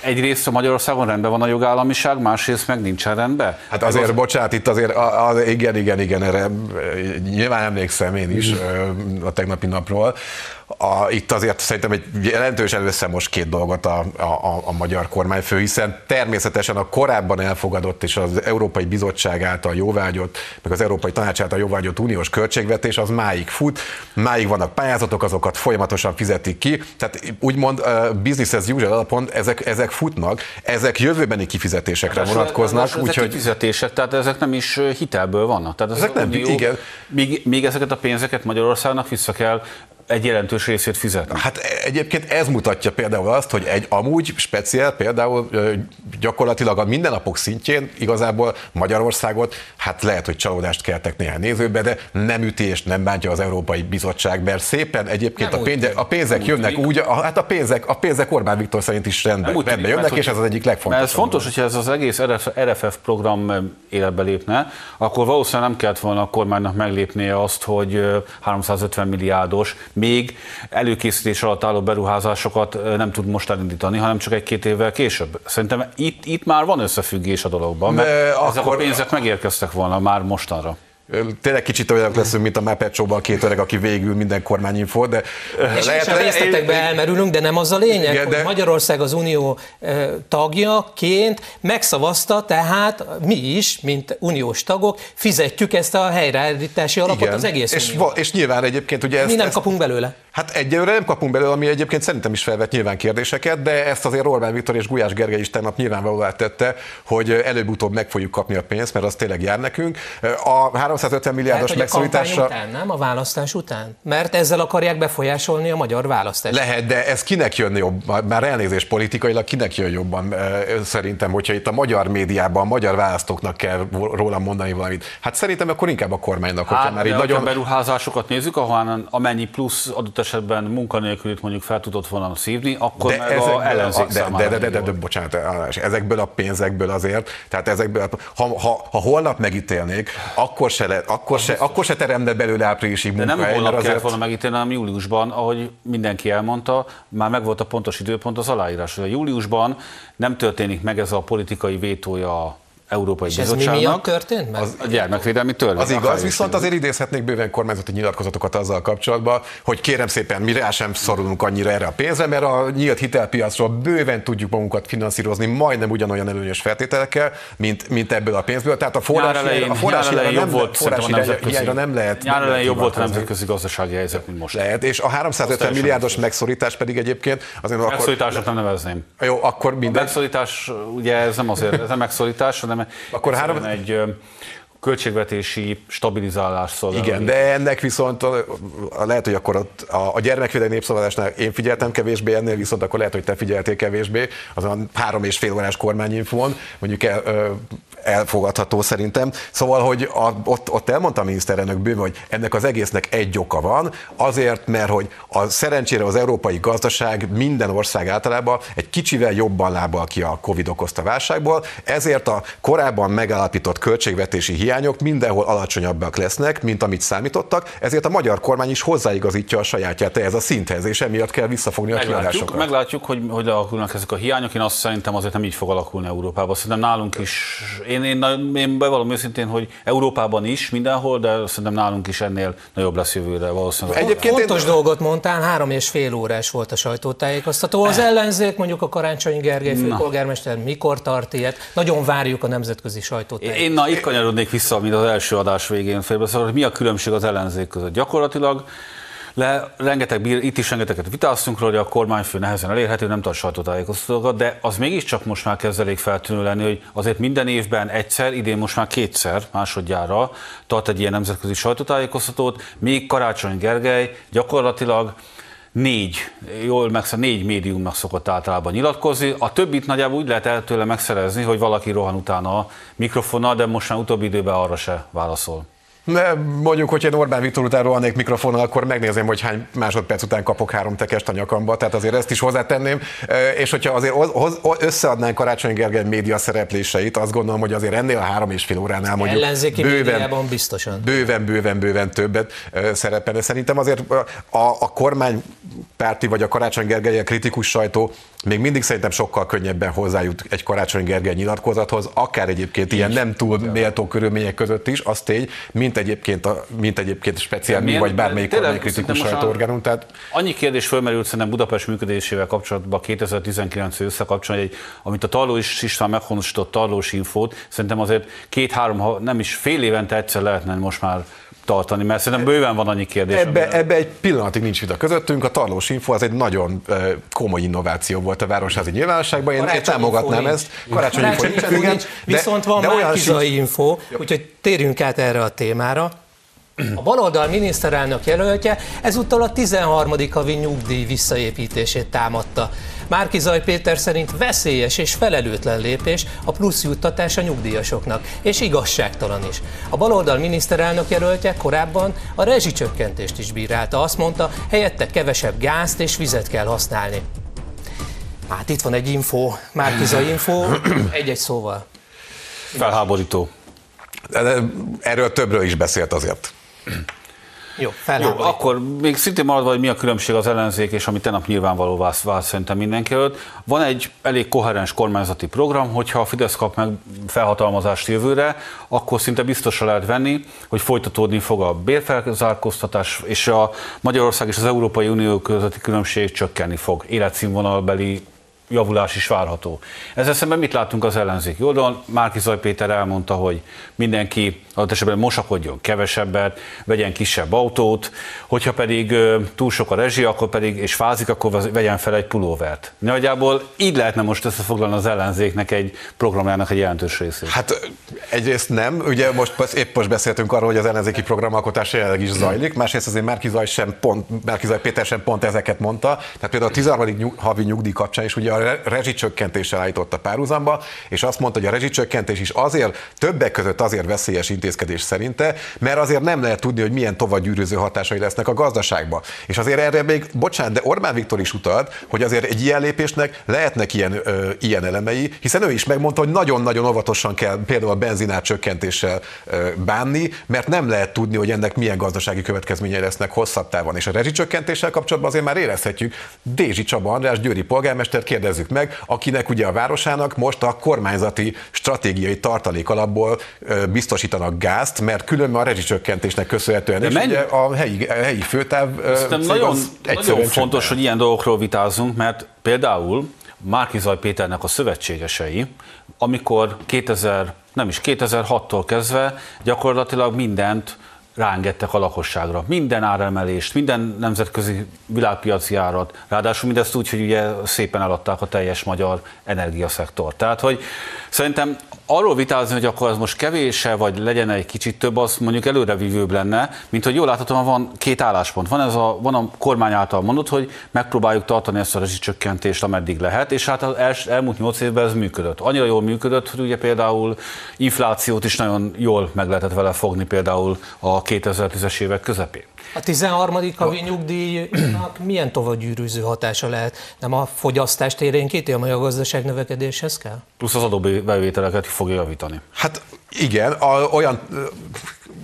C: egyrészt a Magyarországon rendben van a jogállamiság, másrészt meg nincsen rendben.
D: Hát azért, az... bocsánat, itt azért, az, igen, igen, igen, erre nyilván emlékszem én is a tegnapi napról. A, itt azért szerintem egy jelentősen összemos két dolgot a, a, a magyar kormányfő, hiszen természetesen a korábban elfogadott és az Európai Bizottság által jóvágyott, meg az Európai Tanács által jóvágyott uniós költségvetés az máig fut, máig vannak pályázatok, azokat folyamatosan fizetik ki, tehát úgymond uh, business as usual alapon ezek, ezek futnak, ezek jövőbeni kifizetésekre de vonatkoznak.
C: De úgyhogy... kifizetések, tehát ezek nem is hitelből vannak. Tehát
D: ezek nem, unió, igen.
C: Még, még ezeket a pénzeket Magyarországnak vissza kell egy jelentős részét fizetni.
D: Hát egyébként ez mutatja például azt, hogy egy amúgy speciál például gyakorlatilag a mindennapok szintjén igazából Magyarországot, hát lehet, hogy csalódást keltek néhány nézőbe, de nem üti és nem bántja az Európai Bizottság, mert szépen egyébként a, pénze, a pénzek úgy jönnek úgy, a, hát a pénzek, a pénzek Orbán Viktor szerint is rendben, rendben tűnik, jönnek, mert, és ez az egyik legfontosabb.
C: Ez fontos, hogyha ez az egész RFF program életbe lépne, akkor valószínűleg nem kellett volna a kormánynak meglépnie azt, hogy 350 milliárdos még előkészítés alatt álló beruházásokat nem tud most elindítani, hanem csak egy-két évvel később. Szerintem itt, itt már van összefüggés a dologban, mert De ezek akkor... a pénzek megérkeztek volna már mostanra.
D: Tényleg kicsit olyanok leszünk, mint a Muppet a két öreg, aki végül minden kormányinfo, de
B: és lehet, a részletekbe elmerülünk, de nem az a lényeg, igen, hogy de... Magyarország az Unió tagjaként megszavazta, tehát mi is, mint uniós tagok, fizetjük ezt a helyreállítási alapot igen, az egész
D: és, va- és nyilván egyébként ugye ezt,
B: Mi nem
D: ezt,
B: kapunk belőle.
D: Hát egyelőre nem kapunk belőle, ami egyébként szerintem is felvet nyilván kérdéseket, de ezt azért Orbán Viktor és Gulyás Gergely is tegnap nyilvánvalóvá tette, hogy előbb-utóbb meg fogjuk kapni a pénzt, mert az tényleg jár nekünk. A 350 milliárdos Lehet, megszorításra...
B: után, nem? A választás után? Mert ezzel akarják befolyásolni a magyar választást.
D: Lehet, de ez kinek jön jobb? Már elnézés politikailag kinek jön jobban szerintem, hogyha itt a magyar médiában, a magyar választóknak kell róla mondani valamit. Hát szerintem akkor inkább a kormánynak, hogyha
C: hát, már így nagyon... beruházásokat nézzük, ahol amennyi plusz adott esetben munkanélkülit mondjuk fel tudott volna szívni, akkor de meg ezekből, a ellenzék
D: de, de, de, de, de, de, bocsánat, ezekből a pénzekből azért, tehát ezekből, ha, ha, ha holnap megítélnék, akkor se, le, akkor se, akkor se teremne belőle áprilisig
C: munkahely. De nem holnap kellett volna megítélni, hanem júliusban, ahogy mindenki elmondta, már megvolt a pontos időpont az aláírás. A júliusban nem történik meg ez a politikai vétója Európai
B: És
C: Bizottságnak.
B: ez mi miatt történt meg?
C: Az, a gyermekvédelmi törvény.
D: Az igaz, viszont azért idézhetnék bőven kormányzati nyilatkozatokat azzal kapcsolatban, hogy kérem szépen, mi rá sem szorulunk annyira erre a pénzre, mert a nyílt hitelpiacról bőven tudjuk magunkat finanszírozni majdnem ugyanolyan előnyös feltételekkel, mint, mint ebből a pénzből. Tehát a forrás, elején, a forrás nem, jobb volt, forrás hiányra nem lehet.
C: Nyár elején jobb volt a nemzetközi gazdasági helyzet, mint most.
D: Lehet, és a 350 milliárdos megszorítás pedig egyébként
C: azért Megszorításot akkor... nem nevezném.
D: Jó, akkor minden.
C: A megszorítás, ugye ez nem azért, ez nem megszorítás, hanem akkor három... egy költségvetési stabilizálás szolgál.
D: Igen, de ennek viszont a, a, lehet, hogy akkor ott a, a gyermekvédelmi népszavazásnál én figyeltem kevésbé, ennél viszont akkor lehet, hogy te figyeltél kevésbé, az a három és fél órás kormányinfón, mondjuk el, ö, elfogadható szerintem. Szóval, hogy a, ott, ott elmondta a miniszterelnök bőven, hogy ennek az egésznek egy oka van, azért, mert hogy a szerencsére az európai gazdaság minden ország általában egy kicsivel jobban lábal ki a Covid okozta válságból, ezért a korábban megállapított költségvetési hiányok mindenhol alacsonyabbak lesznek, mint amit számítottak, ezért a magyar kormány is hozzáigazítja a sajátját ez a szinthez, és emiatt kell visszafogni a meglátjuk, kiadásokat.
C: Meglátjuk, hogy hogy alakulnak ezek a hiányok. Én azt szerintem azért nem így fog alakulni Európában. Szerintem nálunk is én, én, én bevallom őszintén, hogy Európában is mindenhol, de szerintem nálunk is ennél nagyobb lesz jövőre valószínűleg.
B: Egyébként Fontos én... dolgot mondtál, három és fél órás volt a sajtótájékoztató. Az ellenzék, mondjuk a Karácsony Gergely főpolgármester mikor tart ilyet? Nagyon várjuk a nemzetközi sajtótájékoztatót.
C: Én na, itt kanyarodnék vissza, mint az első adás végén félbeszól, hogy mi a különbség az ellenzék között. Gyakorlatilag le, rengeteg, itt is rengeteget vitáztunk róla, hogy a kormányfő nehezen elérhető, nem tart sajtótájékoztatókat, de az mégiscsak most már kezd elég feltűnő lenni, hogy azért minden évben egyszer, idén most már kétszer, másodjára tart egy ilyen nemzetközi sajtótájékoztatót, még Karácsony Gergely gyakorlatilag négy, jól megszor, négy médiumnak szokott általában nyilatkozni. A többit nagyjából úgy lehet el tőle megszerezni, hogy valaki rohan utána a mikrofonnal, de most már utóbbi időben arra se válaszol.
D: Mondjuk, hogy én Orbán Viktor után rohannék mikrofonnal, akkor megnézem, hogy hány másodperc után kapok három tekest a nyakamba, tehát azért ezt is hozzátenném. És hogyha azért összeadnánk Karácsony Gergely média szerepléseit, azt gondolom, hogy azért ennél a három és fél óránál mondjuk
B: Ellenzéki bőven, biztosan.
D: bőven, bőven, bőven többet szerepelne. Szerintem azért a, a kormánypárti vagy a Karácsony Gergely a kritikus sajtó még mindig szerintem sokkal könnyebben hozzájut egy Karácsony Gergely nyilatkozathoz, akár egyébként ilyen nem túl méltó körülmények között is, az tény, mint egyébként, a, mint egyébként speciál mi, vagy bármelyik kritikus sajtóorganum. Tehát...
C: Annyi kérdés fölmerült szerintem Budapest működésével kapcsolatban 2019 összekapcsolatban, hogy amit a Tarlós István meghonosított Tarlós infót, szerintem azért két-három, nem is fél évente egyszer lehetne most már tartani, mert szerintem bőven van annyi kérdés.
D: Ebbe, ebbe egy pillanatig nincs vita közöttünk. A Tarlós Info az egy nagyon komoly innováció volt a városházi nyilvánosságban. Én, én támogatnám ezt.
B: Karácsony Info nincs, nincs, viszont van már Kizai Info, úgyhogy térjünk át erre a témára. A baloldal miniszterelnök jelöltje ezúttal a 13. havi nyugdíj visszaépítését támadta. Márki Zaj Péter szerint veszélyes és felelőtlen lépés a plusz juttatás a nyugdíjasoknak, és igazságtalan is. A baloldal miniszterelnök jelöltje korábban a rezsicsökkentést is bírálta. Azt mondta, helyette kevesebb gázt és vizet kell használni. Hát itt van egy info, Márki Zaj info, egy-egy szóval.
C: Felháborító.
D: Erről többről is beszélt azért.
B: Jó,
C: Jó, akkor még szintén maradva, hogy mi a különbség az ellenzék és ami tegnap nyilvánvaló vált, vált szerintem mindenki előtt. Van egy elég koherens kormányzati program, hogyha a Fidesz kap meg felhatalmazást jövőre, akkor szinte biztosra lehet venni, hogy folytatódni fog a bérfelzárkóztatás, és a Magyarország és az Európai Unió közötti különbség csökkenni fog. Életszínvonalbeli javulás is várható. Ezzel szemben mit látunk az ellenzéki oldalon? Márki Zaj Péter elmondta, hogy mindenki adott esetben mosakodjon kevesebbet, vegyen kisebb autót, hogyha pedig túl sok a rezsi, akkor pedig, és fázik, akkor vegyen fel egy pulóvert. Nagyjából így lehetne most összefoglalni az ellenzéknek egy programjának egy jelentős részét.
D: Hát egyrészt nem, ugye most épp most beszéltünk arról, hogy az ellenzéki programalkotás jelenleg is zajlik, másrészt azért Márki Zaj sem pont, Márki Zaj Péter sem pont ezeket mondta, tehát például a 13. havi nyugdíj kapcsán is ugye rezsicsökkentéssel állította párhuzamba, és azt mondta, hogy a rezsicsökkentés is azért, többek között azért veszélyes intézkedés szerinte, mert azért nem lehet tudni, hogy milyen tovagyűrűző hatásai lesznek a gazdaságban. És azért erre még, bocsánat, de Orbán Viktor is utalt, hogy azért egy ilyen lépésnek lehetnek ilyen, ö, ilyen elemei, hiszen ő is megmondta, hogy nagyon-nagyon óvatosan kell például a benzinár csökkentéssel ö, bánni, mert nem lehet tudni, hogy ennek milyen gazdasági következményei lesznek hosszabb távon. És a rezsicsökkentéssel kapcsolatban azért már érezhetjük, Dézsi Csaba András, Győri polgármester, kérdezzük meg, akinek ugye a városának most a kormányzati stratégiai tartalék alapból biztosítanak gázt, mert különben a rezsicsökkentésnek köszönhetően De is ugye a helyi, a helyi főtáv
C: nagyon, nagyon fontos, hogy ilyen dolgokról vitázunk, mert például Márkizaj Péternek a szövetségesei, amikor 2000, nem is 2006-tól kezdve gyakorlatilag mindent rángettek a lakosságra. Minden áremelést, minden nemzetközi világpiaci árat, ráadásul mindezt úgy, hogy ugye szépen eladták a teljes magyar energiaszektor. Tehát, hogy szerintem arról vitázni, hogy akkor az most kevése, vagy legyen egy kicsit több, az mondjuk előrevívőbb lenne, mint hogy jól láthatóan van két álláspont. Van, ez a, van a kormány által mondott, hogy megpróbáljuk tartani ezt a rezsicsökkentést, ameddig lehet, és hát az el, elmúlt nyolc évben ez működött. Annyira jól működött, hogy ugye például inflációt is nagyon jól meg lehetett vele fogni például a 2010-es évek közepén.
B: A 13. havi nyugdíjnak milyen tovagyűrűző hatása lehet? Nem a fogyasztást érénkíti, amely a gazdaság növekedéshez kell?
C: Plusz az adóbevételeket fogja javítani.
D: Hát igen, a, olyan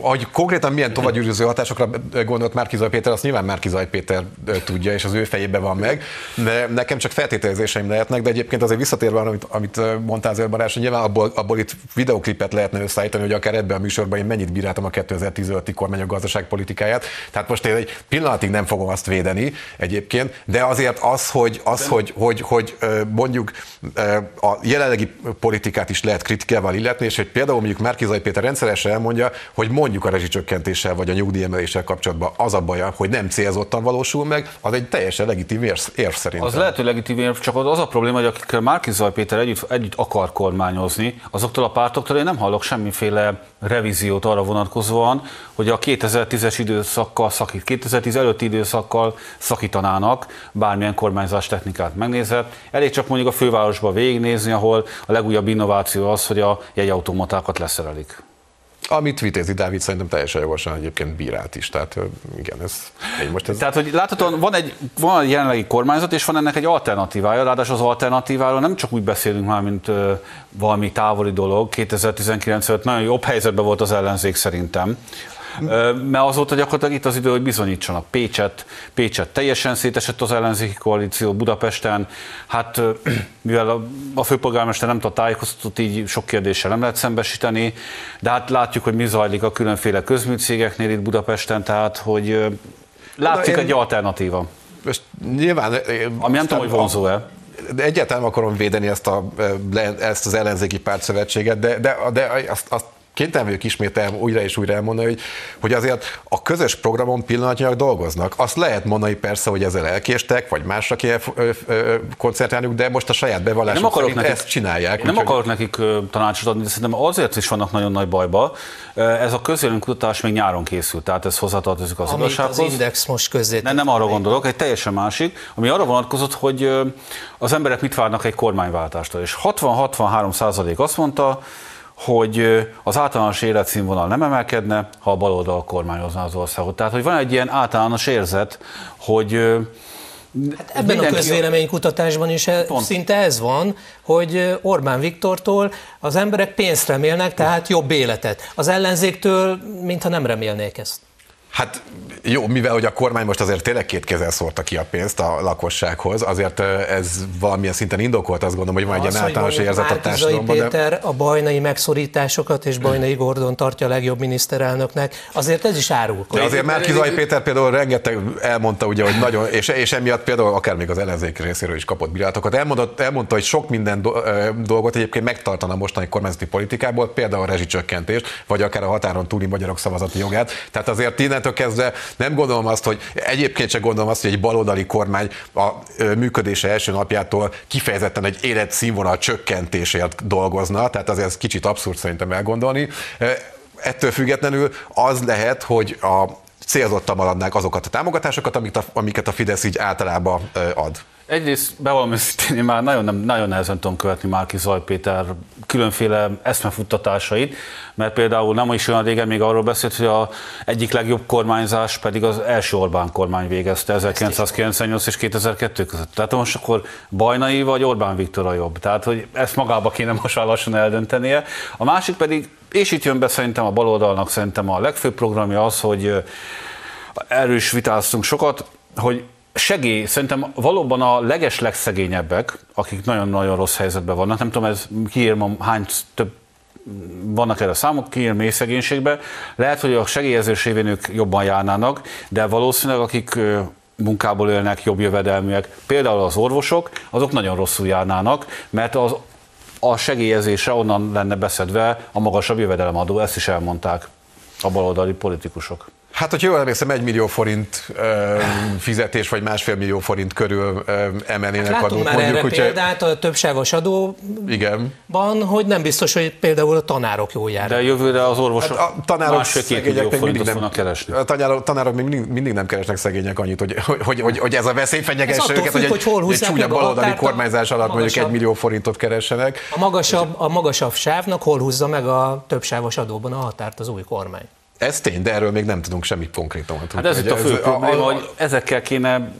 D: hogy konkrétan milyen tovagyűrűző hatásokra gondolt Márkizaj Péter, azt nyilván Márkizaj Péter tudja, és az ő fejében van meg, de nekem csak feltételezéseim lehetnek, de egyébként azért visszatérve, amit, amit mondtál azért Barás, hogy nyilván abból, abból itt videoklipet lehetne összeállítani, hogy akár ebben a műsorban én mennyit bíráltam a 2015-i kormány a gazdaságpolitikáját. Tehát most én egy pillanatig nem fogom azt védeni egyébként, de azért az, hogy, az, hogy, hogy, hogy mondjuk a jelenlegi politikát is lehet kritikával illetni, és hogy például mondjuk Márkizaj Péter rendszeresen elmondja, hogy mondjuk a rezsicsökkentéssel vagy a nyugdíjemeléssel kapcsolatban az a baja, hogy nem célzottan valósul meg, az egy teljesen legitim érv szerintem.
C: Az lehet, hogy legitim érv, csak az a probléma, hogy akikkel Márki Zaj Péter együtt, együtt akar kormányozni, azoktól a pártoktól én nem hallok semmiféle revíziót arra vonatkozóan, hogy a 2010-es időszakkal szakít, 2010 előtti időszakkal szakítanának bármilyen kormányzás technikát megnézett. Elég csak mondjuk a fővárosba végignézni, ahol a legújabb innováció az, hogy a jegyautomatákat leszerelik.
D: Amit Vitézi Dávid szerintem teljesen jogosan egyébként bírált is. Tehát igen, ez
C: most ez... Tehát, hogy láthatóan van egy, van egy jelenlegi kormányzat, és van ennek egy alternatívája, ráadásul az alternatíváról nem csak úgy beszélünk már, mint uh, valami távoli dolog. 2019 előtt nagyon jobb helyzetben volt az ellenzék szerintem mert azóta gyakorlatilag itt az idő, hogy bizonyítsanak. Pécset, Pécset teljesen szétesett az ellenzéki koalíció Budapesten, hát <clears throat> mivel a, a főpolgármester nem tud tájékoztatott, így sok kérdéssel nem lehet szembesíteni, de hát látjuk, hogy mi zajlik a különféle közműcégeknél itt Budapesten, tehát hogy látszik én... egy alternatíva.
D: Most nyilván...
C: Ami nem tudom, hogy vonzó-e
D: de egyáltalán akarom védeni ezt, a, ezt az ellenzéki pártszövetséget, de, de, de azt, azt kénytelen vagyok ismételni újra és újra elmondani, hogy, hogy azért a közös programon pillanatnyilag dolgoznak. Azt lehet mondani persze, hogy ezzel elkéstek, vagy másra kell koncentrálniuk, de most a saját bevallásuk nem szerint nekik, ezt csinálják.
C: Nem úgy, akarok nekik tanácsot adni, de szerintem azért is vannak nagyon nagy bajba. Ez a kutatás még nyáron készült, tehát ez hozzátartozik az Amit igazsághoz.
B: az Index most közé.
C: Nem, nem arra gondolok, egy teljesen másik, ami arra vonatkozott, hogy az emberek mit várnak egy kormányváltástól. És 60-63 százalék azt mondta, hogy az általános életszínvonal nem emelkedne, ha a baloldal kormányozna az országot. Tehát, hogy van egy ilyen általános érzet, hogy
B: Hát ebben Mindenki a közvéleménykutatásban is e, pont. szinte ez van, hogy Orbán Viktortól az emberek pénzt remélnek, tehát jobb életet. Az ellenzéktől, mintha nem remélnék ezt.
D: Hát jó, mivel hogy a kormány most azért tényleg két kézzel szórta ki a pénzt a lakossághoz, azért ez valamilyen szinten indokolt, azt gondolom, hogy van egy ilyen általános érzet a társadalomban.
B: Péter de... a bajnai megszorításokat és Bajnai Gordon tartja a legjobb miniszterelnöknek, azért ez is árul.
D: De azért Márkizai Péter például rengeteg elmondta, ugye, hogy nagyon, és, és emiatt például akár még az ellenzék részéről is kapott bírálatokat. Elmondott, elmondta, hogy sok minden dolgot egyébként megtartana a mostani kormányzati politikából, például a rezsicsökkentést, vagy akár a határon túli magyarok szavazati jogát. Tehát azért innentől kezdve nem gondolom azt, hogy egyébként sem gondolom azt, hogy egy baloldali kormány a működése első napjától kifejezetten egy életszínvonal csökkentésért dolgozna, tehát azért ez kicsit abszurd szerintem elgondolni. Ettől függetlenül az lehet, hogy a célzottan maradnák azokat a támogatásokat, amiket a Fidesz így általában ad.
C: Egyrészt bevallom őszintén, én már nagyon, nem, nagyon nehezen tudom követni Márki Zajpéter különféle eszmefuttatásait, mert például nem is olyan régen még arról beszélt, hogy a egyik legjobb kormányzás pedig az első Orbán kormány végezte 1998 és 2002 között. Tehát most akkor Bajnai vagy Orbán Viktor a jobb. Tehát, hogy ezt magába kéne most már lassan eldöntenie. A másik pedig, és itt jön be szerintem a baloldalnak szerintem a legfőbb programja az, hogy erről is vitáztunk sokat, hogy segély, szerintem valóban a leges legszegényebbek, akik nagyon-nagyon rossz helyzetben vannak, nem tudom, ez kiírom, hány több vannak erre számok, kiír mély szegénységbe. Lehet, hogy a segélyezés révén ők jobban járnának, de valószínűleg akik munkából élnek, jobb jövedelműek, például az orvosok, azok nagyon rosszul járnának, mert az, a segélyezésre onnan lenne beszedve a magasabb jövedelemadó, ezt is elmondták a baloldali politikusok.
D: Hát, hogy jól emlékszem, egy millió forint ö, fizetés, vagy másfél millió forint körül ö, emelnének hát
B: adót. már mondjuk, erre ugye... példát a többsávos adóban, Igen. hogy nem biztos, hogy például a tanárok jól járnak.
C: De jövőre az orvosok hát a tanárok másfél-két millió forintot nem, fognak keresni.
D: A tanárok, tanárok még mindig, mindig, nem keresnek szegények annyit, hogy, hogy, hogy, hogy ez a veszély fenyegesse őket,
B: hogy, hogy hol
D: egy csúnya baloldali kormányzás alatt mondjuk egy millió forintot keressenek.
B: A magasabb, a magasabb sávnak hol húzza meg a többsávos adóban a határt az új kormány?
D: Ez tény, de erről még nem tudunk semmit konkrétumot.
C: Hát ez itt a fő ez, probléma, a, a, hogy ezekkel kéne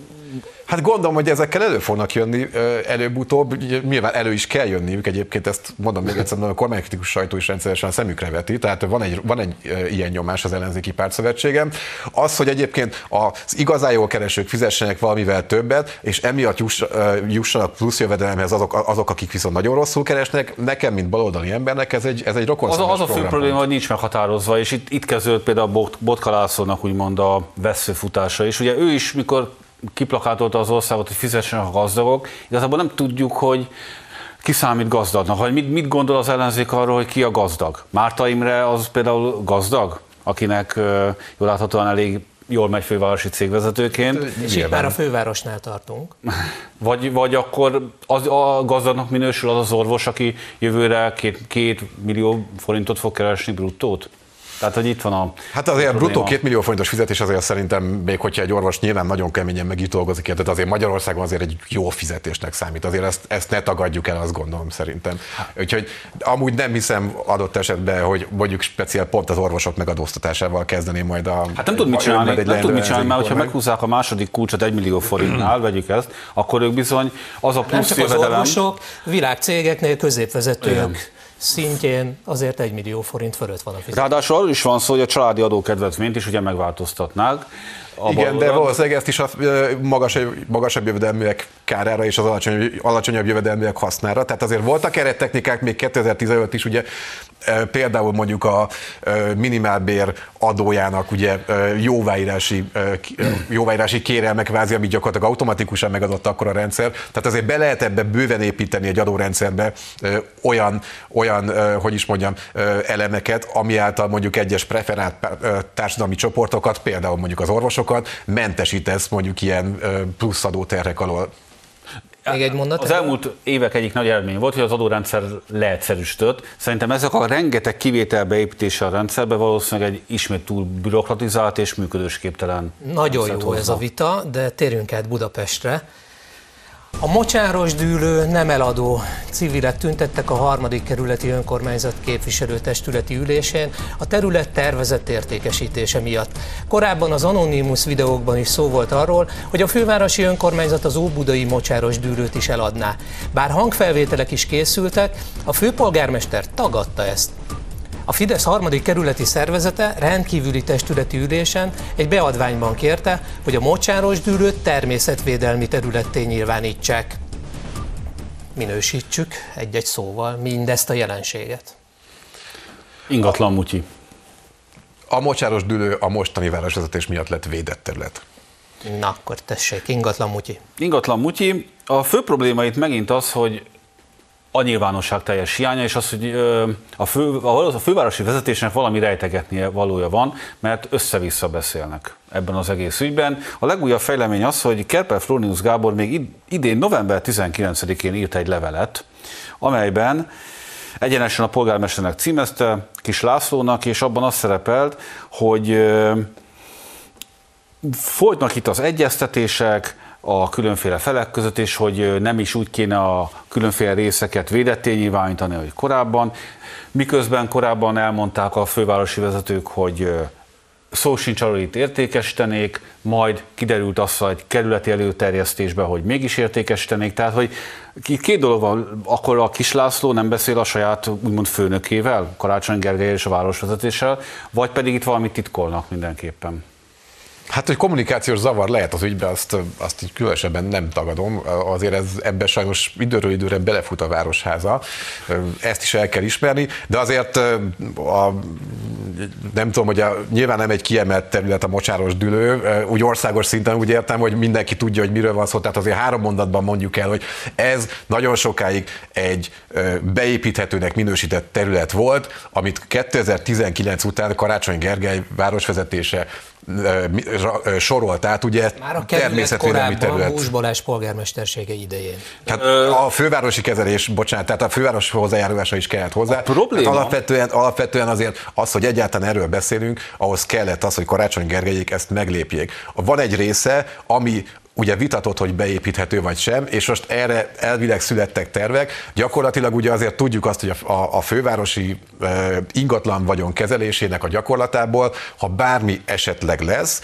D: Hát gondolom, hogy ezekkel elő fognak jönni előbb-utóbb, nyilván elő is kell jönniük, egyébként ezt mondom még egyszer, a kormánykritikus sajtó is rendszeresen szemükre veti, tehát van egy, van egy ilyen nyomás az ellenzéki pártszövetségem. Az, hogy egyébként az igazán jól keresők fizessenek valamivel többet, és emiatt juss, jussanak plusz jövedelemhez azok, azok, akik viszont nagyon rosszul keresnek, nekem, mint baloldali embernek ez egy, ez egy rokon
C: Az, az a fő probléma, hogy nincs meghatározva, és itt, itt kezdődött például a Botka Lászlónak úgymond a veszőfutása is. Ugye ő is, mikor kiplakátolta az országot, hogy fizessenek a gazdagok. Igazából nem tudjuk, hogy ki számít gazdagnak, vagy mit, mit gondol az ellenzék arról, hogy ki a gazdag. Márta Imre az például gazdag, akinek jól láthatóan elég jól megy fővárosi cégvezetőként.
B: És itt már a fővárosnál tartunk. <laughs>
C: Vagy, vagy akkor az, a gazdagnak minősül az az orvos, aki jövőre két, két millió forintot fog keresni bruttót? Tehát, hogy itt van a.
D: Hát azért a bruttó két millió forintos fizetés azért szerintem, még hogyha egy orvos nyilván nagyon keményen meg itt dolgozik, tehát azért Magyarországon azért egy jó fizetésnek számít. Azért ezt, ezt ne tagadjuk el, azt gondolom szerintem. Úgyhogy amúgy nem hiszem adott esetben, hogy mondjuk speciál pont az orvosok megadóztatásával kezdeném majd a.
C: Hát nem tud mit csinálni, nem tud mit csinálni, mert hogyha meghúzzák a második kulcsot egy millió forintnál, vegyük ezt, akkor ők bizony az a plusz
B: nem csak az orvosok, világcégeknél középvezetők. Igen szintjén azért egy millió forint fölött van a fizetés.
C: Ráadásul arról is van szó, hogy a családi adókedvezményt is ugye megváltoztatnák.
D: Igen, de valószínűleg ezt is a magasabb, magasabb jövedelműek kárára és az alacsony, alacsonyabb jövedelműek hasznára. Tehát azért voltak erre technikák még 2015 is, ugye például mondjuk a minimálbér adójának ugye jóváírási, jóváírási kérelmek vázi, amit gyakorlatilag automatikusan megadott akkor a rendszer. Tehát azért be lehet ebbe bőven építeni egy adórendszerbe olyan, olyan hogy is mondjam, elemeket, ami által mondjuk egyes preferált társadalmi csoportokat, például mondjuk az orvosokat mentesítesz mondjuk ilyen plusz adóterhek alól.
B: Még egy mondat.
C: Az elmúlt évek egyik nagy eredmény volt, hogy az adórendszer leegyszerűsített. Szerintem ezek a rengeteg kivétel beépítése a rendszerbe valószínűleg egy ismét túl bürokratizált és működősképtelen.
B: Nagyon jó hozza. ez a vita, de térjünk át Budapestre. A mocsáros dűlő nem eladó civilek tüntettek a harmadik kerületi önkormányzat képviselőtestületi ülésén a terület tervezett értékesítése miatt. Korábban az Anonymous videókban is szó volt arról, hogy a fővárosi önkormányzat az óbudai mocsáros dűlőt is eladná. Bár hangfelvételek is készültek, a főpolgármester tagadta ezt. A Fidesz harmadik kerületi szervezete rendkívüli testületi ülésen egy beadványban kérte, hogy a mocsáros dűlőt természetvédelmi területté nyilvánítsák. Minősítsük egy-egy szóval mindezt a jelenséget.
C: Ingatlan mutyi.
D: A mocsáros dülő a mostani városvezetés miatt lett védett terület.
B: Na, akkor tessék, ingatlan mutyi.
C: Ingatlan mutyi. A fő probléma itt megint az, hogy a nyilvánosság teljes hiánya, és az, hogy a, fő, a fővárosi vezetésnek valami rejtegetnie valója van, mert össze-vissza beszélnek ebben az egész ügyben. A legújabb fejlemény az, hogy Kerper Flónius Gábor még idén november 19-én írt egy levelet, amelyben egyenesen a polgármesternek címezte, Kis Lászlónak, és abban az szerepelt, hogy folytnak itt az egyeztetések, a különféle felek között, és hogy nem is úgy kéne a különféle részeket védetté nyilvánítani, hogy korábban. Miközben korábban elmondták a fővárosi vezetők, hogy szó sincs arról, itt értékesítenék, majd kiderült az, hogy kerületi előterjesztésbe, hogy mégis értékesítenék. Tehát, hogy két dolog van, akkor a Kislászló nem beszél a saját úgymond főnökével, Karácsony Gergely és a városvezetéssel, vagy pedig itt valamit titkolnak mindenképpen.
D: Hát, hogy kommunikációs zavar lehet az ügyben, azt, azt így különösebben nem tagadom. Azért ez ebbe sajnos időről időre belefut a városháza. Ezt is el kell ismerni, de azért a, nem tudom, hogy a, nyilván nem egy kiemelt terület a mocsáros dülő. Úgy országos szinten úgy értem, hogy mindenki tudja, hogy miről van szó. Tehát azért három mondatban mondjuk el, hogy ez nagyon sokáig egy beépíthetőnek minősített terület volt, amit 2019 után Karácsony Gergely városvezetése sorolt át, ugye
B: Már a természetvédelmi terület. Hús Balázs polgármestersége idején.
D: Tehát a fővárosi kezelés, bocsánat, tehát a főváros hozzájárulása is kellett hozzá. A
C: probléma...
D: Hát alapvetően, alapvetően azért az, hogy egyáltalán erről beszélünk, ahhoz kellett az, hogy Karácsony Gergelyék ezt meglépjék. Van egy része, ami ugye vitatott, hogy beépíthető vagy sem, és most erre elvileg születtek tervek. Gyakorlatilag ugye azért tudjuk azt, hogy a, a, a fővárosi e, ingatlan vagyon kezelésének a gyakorlatából, ha bármi esetleg lesz,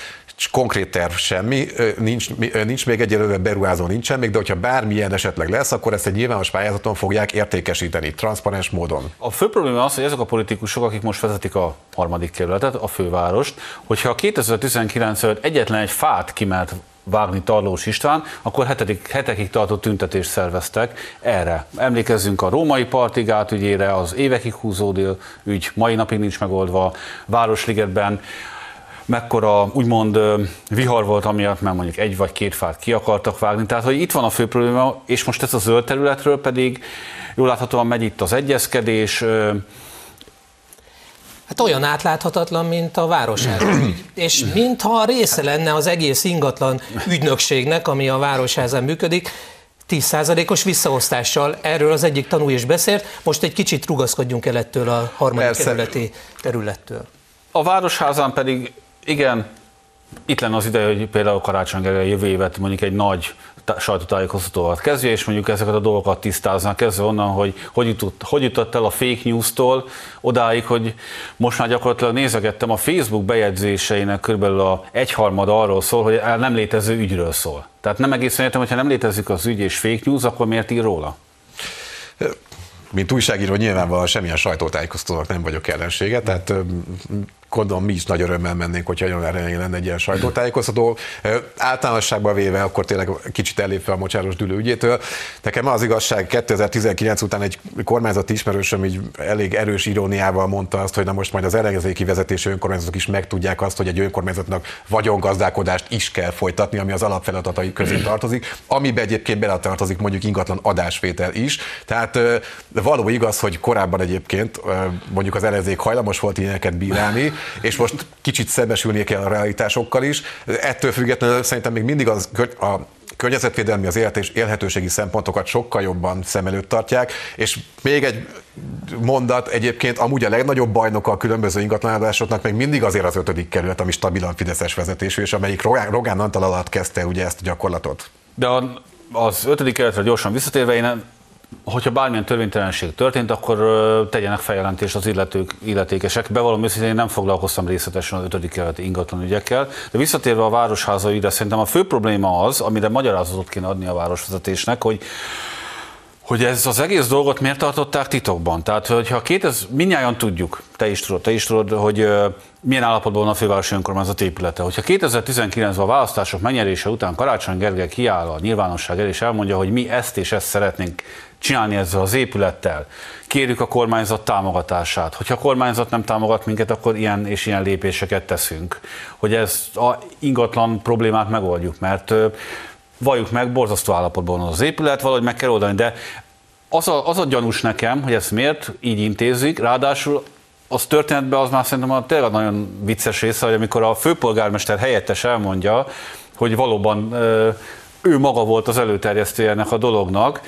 D: konkrét terv semmi, nincs, nincs még egyelőre beruházó nincsen még, de hogyha bármilyen esetleg lesz, akkor ezt egy nyilvános pályázaton fogják értékesíteni, transzparens módon.
C: A fő probléma az, hogy ezek a politikusok, akik most vezetik a harmadik kerületet, a fővárost, hogyha 2019 előtt egyetlen egy fát kimert vágni Tarlós István, akkor hetedik, hetekig tartó tüntetést szerveztek erre. Emlékezzünk a római partigát ügyére, az évekig húzódó ügy mai napig nincs megoldva, Városligetben mekkora úgymond vihar volt amiatt, mert mondjuk egy vagy két fát ki akartak vágni. Tehát, hogy itt van a fő probléma, és most ez a zöld területről pedig jól láthatóan megy itt az egyezkedés,
B: Hát olyan átláthatatlan, mint a városháza. <clears throat> és mintha része lenne az egész ingatlan ügynökségnek, ami a városházán működik, 10%-os visszaosztással. Erről az egyik tanú is beszélt. Most egy kicsit rugaszkodjunk el ettől a harmadik kerületi területtől.
C: A városházán pedig igen, itt lenne az ideje, hogy például Karácsony Gergely jövő évet mondjuk egy nagy sajtótájékoztatóval kezdje, és mondjuk ezeket a dolgokat tisztáznak kezdve onnan, hogy hogy jutott, hogy jutott el a fake news-tól odáig, hogy most már gyakorlatilag nézegettem a Facebook bejegyzéseinek körülbelül a egyharmad arról szól, hogy nem létező ügyről szól. Tehát nem egészen értem, hogyha nem létezik az ügy és fake news, akkor miért ír róla?
D: mint újságíró nyilvánvalóan semmilyen sajtótájékoztatónak nem vagyok ellensége, tehát gondolom mi is nagy örömmel mennénk, hogyha nagyon erején lenne egy ilyen sajtótájékoztató. Általánosságban véve, akkor tényleg kicsit ellépve a mocsáros dülő ügyétől. Nekem az igazság, 2019 után egy kormányzati ismerősöm így elég erős iróniával mondta azt, hogy na most majd az ellenzéki vezetési önkormányzatok is megtudják azt, hogy egy önkormányzatnak vagyongazdálkodást is kell folytatni, ami az alapfeladatai közé tartozik, amiben egyébként beletartozik mondjuk ingatlan adásvétel is. Tehát való igaz, hogy korábban egyébként mondjuk az ellenzék hajlamos volt ilyeneket bírálni, és most kicsit szembesülnie kell a realitásokkal is. Ettől függetlenül szerintem még mindig az, a környezetvédelmi, az élet és élhetőségi szempontokat sokkal jobban szem előtt tartják, és még egy mondat egyébként amúgy a legnagyobb bajnoka a különböző ingatlanadásoknak még mindig azért az ötödik kerület, ami stabilan fideszes vezetésű, és amelyik Rogán, Rogán Antal alatt kezdte ugye ezt a gyakorlatot.
C: De az ötödik kerületre gyorsan visszatérve, én hogyha bármilyen törvénytelenség történt, akkor tegyenek feljelentést az illetők, illetékesek. Bevallom őszintén, én nem foglalkoztam részletesen az ötödik keleti ingatlan ügyekkel, de visszatérve a városháza ügyre, szerintem a fő probléma az, amire magyarázatot kéne adni a városvezetésnek, hogy hogy ez az egész dolgot miért tartották titokban? Tehát, hogyha 2000, minnyáján tudjuk, te is tudod, te is tudod, hogy milyen állapotban van a fővárosi önkormányzat épülete. Hogyha 2019-ben a választások megnyerése után Karácsony Gergely kiáll a nyilvánosság elé, és elmondja, hogy mi ezt és ezt szeretnénk csinálni ezzel az épülettel, kérjük a kormányzat támogatását. Hogyha a kormányzat nem támogat minket, akkor ilyen és ilyen lépéseket teszünk, hogy ez a ingatlan problémát megoldjuk, mert valljuk meg, borzasztó állapotban az épület, valahogy meg kell oldani, de az a, az a gyanús nekem, hogy ezt miért így intézik, ráadásul az történetben az már szerintem a tényleg nagyon vicces része, hogy amikor a főpolgármester helyettes elmondja, hogy valóban ő maga volt az előterjesztője ennek a dolognak,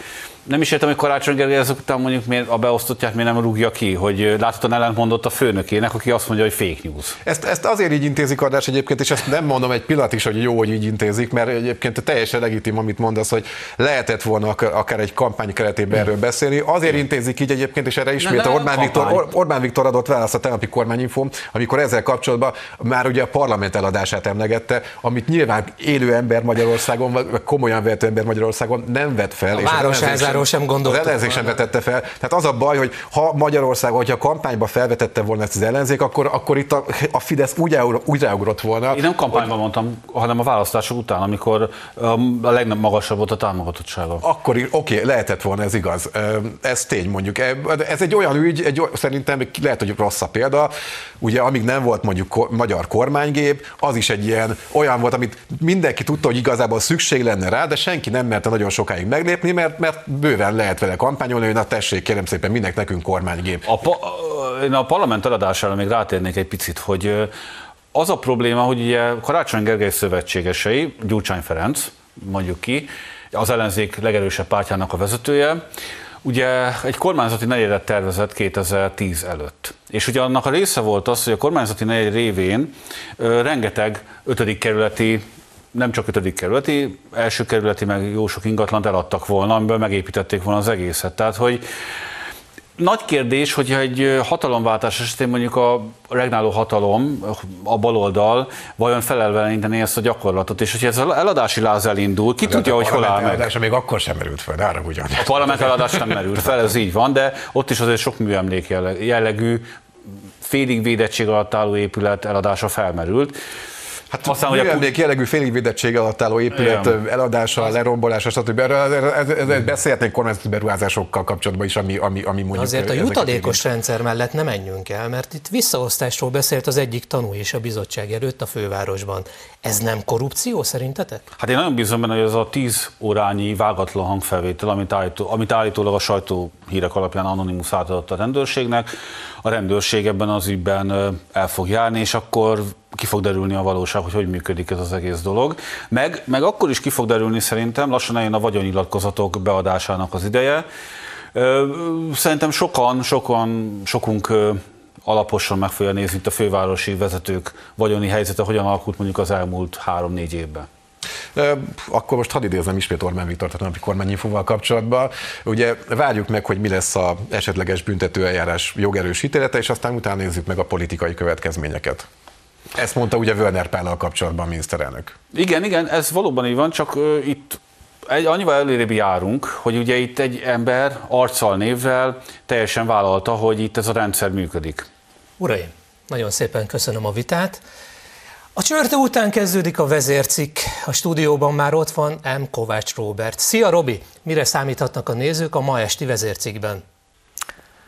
C: nem is értem, hogy Karácsony Gergely ezek után mondjuk miért a beosztottját miért nem rúgja ki, hogy láthatóan ellentmondott a főnökének, aki azt mondja, hogy fake news.
D: Ezt, ezt azért így intézik adás egyébként, és ezt nem mondom egy pillanat is, hogy jó, hogy így intézik, mert egyébként teljesen legitim, amit mondasz, hogy lehetett volna akár egy kampány keretében erről beszélni. Azért intézik így egyébként, és erre ismét ne, Orbán, Viktor, Or, Orbán Viktor adott választ a tegnapi kormányinfom, amikor ezzel kapcsolatban már ugye a parlament eladását emlegette, amit nyilván élő ember Magyarországon, vagy komolyan vehető ember Magyarországon nem vett fel.
B: A és Erről sem gondoltam.
D: Az ellenzék sem vetette fel. Tehát az a baj, hogy ha Magyarország, hogyha a kampányba felvetette volna ezt az ellenzék, akkor, akkor itt a, a Fidesz úgy, úgy ráugrott volna.
C: Én nem kampányban hogy... mondtam, hanem a választások után, amikor um, a legmagasabb volt a támogatottsága.
D: Akkor oké, okay, lehetett volna, ez igaz. Ez tény mondjuk. Ez egy olyan ügy, egy, szerintem lehet, hogy rossz a példa, ugye amíg nem volt mondjuk magyar kormánygép, az is egy ilyen olyan volt, amit mindenki tudta, hogy igazából szükség lenne rá, de senki nem merte nagyon sokáig meglépni, mert, mert bőven lehet vele kampányolni, hogy na tessék, kérem szépen, minek nekünk kormánygép.
C: A, pa, én a parlament eladására még rátérnék egy picit, hogy az a probléma, hogy ugye Karácsony Gergely szövetségesei, Gyurcsány Ferenc, mondjuk ki, az ellenzék legerősebb pártjának a vezetője, ugye egy kormányzati negyedet tervezett 2010 előtt. És ugye annak a része volt az, hogy a kormányzati negyed révén rengeteg ötödik kerületi nem csak ötödik kerületi, első kerületi, meg jó sok ingatlant eladtak volna, amiből megépítették volna az egészet. Tehát, hogy nagy kérdés, hogyha egy hatalomváltás esetén mondjuk a regnáló hatalom, a baloldal vajon felelvelenítené ezt a gyakorlatot, és hogyha ez az eladási láz elindul, ki de tudja, hogy hol áll meg.
D: még akkor sem merült fel, arra ugyan.
C: A parlament eladás sem merült fel, ez így van, de ott is azért sok műemlék jellegű, félig védettség alatt álló épület eladása felmerült.
D: Hát Aztán, hogy a jellegű félig védettség alatt álló épület Igen. eladása, az... lerombolása, stb. Erről beszélhetnénk kormányzati beruházásokkal kapcsolatban is, ami, ami, ami mondjuk...
B: Azért a jutalékos rendszer mellett nem menjünk el, mert itt visszaosztásról beszélt az egyik tanú és a bizottság előtt a fővárosban. Ez nem korrupció szerintetek?
C: Hát én nagyon bízom benne, hogy ez a 10 órányi vágatlan hangfelvétel, amit, állító, amit állítólag a sajtó hírek alapján Anonymous átadott a rendőrségnek, a rendőrség ebben az ügyben el fog járni, és akkor ki fog derülni a valóság, hogy hogy működik ez az egész dolog. Meg, meg akkor is ki fog derülni szerintem, lassan eljön a vagyonnyilatkozatok beadásának az ideje. Szerintem sokan, sokan, sokunk alaposan meg fogja nézni itt a fővárosi vezetők vagyoni helyzete, hogyan alakult mondjuk az elmúlt három-négy évben.
D: Akkor most hadd idézem ismét Orbán Viktor a napi kormányinfóval kapcsolatban. Ugye várjuk meg, hogy mi lesz a esetleges büntetőeljárás jogerős ítélete, és aztán utána nézzük meg a politikai következményeket. Ezt mondta ugye Vörner Pállal kapcsolatban a miniszterelnök.
C: Igen, igen, ez valóban így van, csak uh, itt egy, annyival előrébb járunk, hogy ugye itt egy ember arccal, névvel teljesen vállalta, hogy itt ez a rendszer működik.
B: Uraim, nagyon szépen köszönöm a vitát. A csörte után kezdődik a vezércikk. A stúdióban már ott van M. Kovács Róbert. Szia Robi! Mire számíthatnak a nézők a ma esti vezércikkben?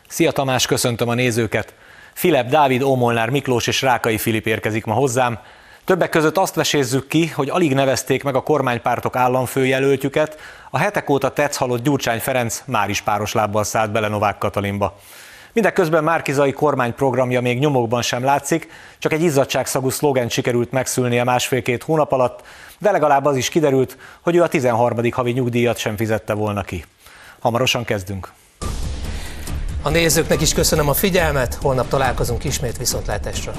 E: Szia Tamás, köszöntöm a nézőket! Filip Dávid, Ómolnár Miklós és Rákai Filip érkezik ma hozzám. Többek között azt vesézzük ki, hogy alig nevezték meg a kormánypártok államfőjelöltjüket, a hetek óta tetsz halott Gyurcsány Ferenc már is páros lábbal szállt bele Novák Katalinba. Mindeközben Márkizai kormányprogramja még nyomokban sem látszik, csak egy izzadságszagú szlogen sikerült megszülnie másfél-két hónap alatt, de legalább az is kiderült, hogy ő a 13. havi nyugdíjat sem fizette volna ki. Hamarosan kezdünk.
B: A nézőknek is köszönöm a figyelmet, holnap találkozunk ismét viszontlátásra.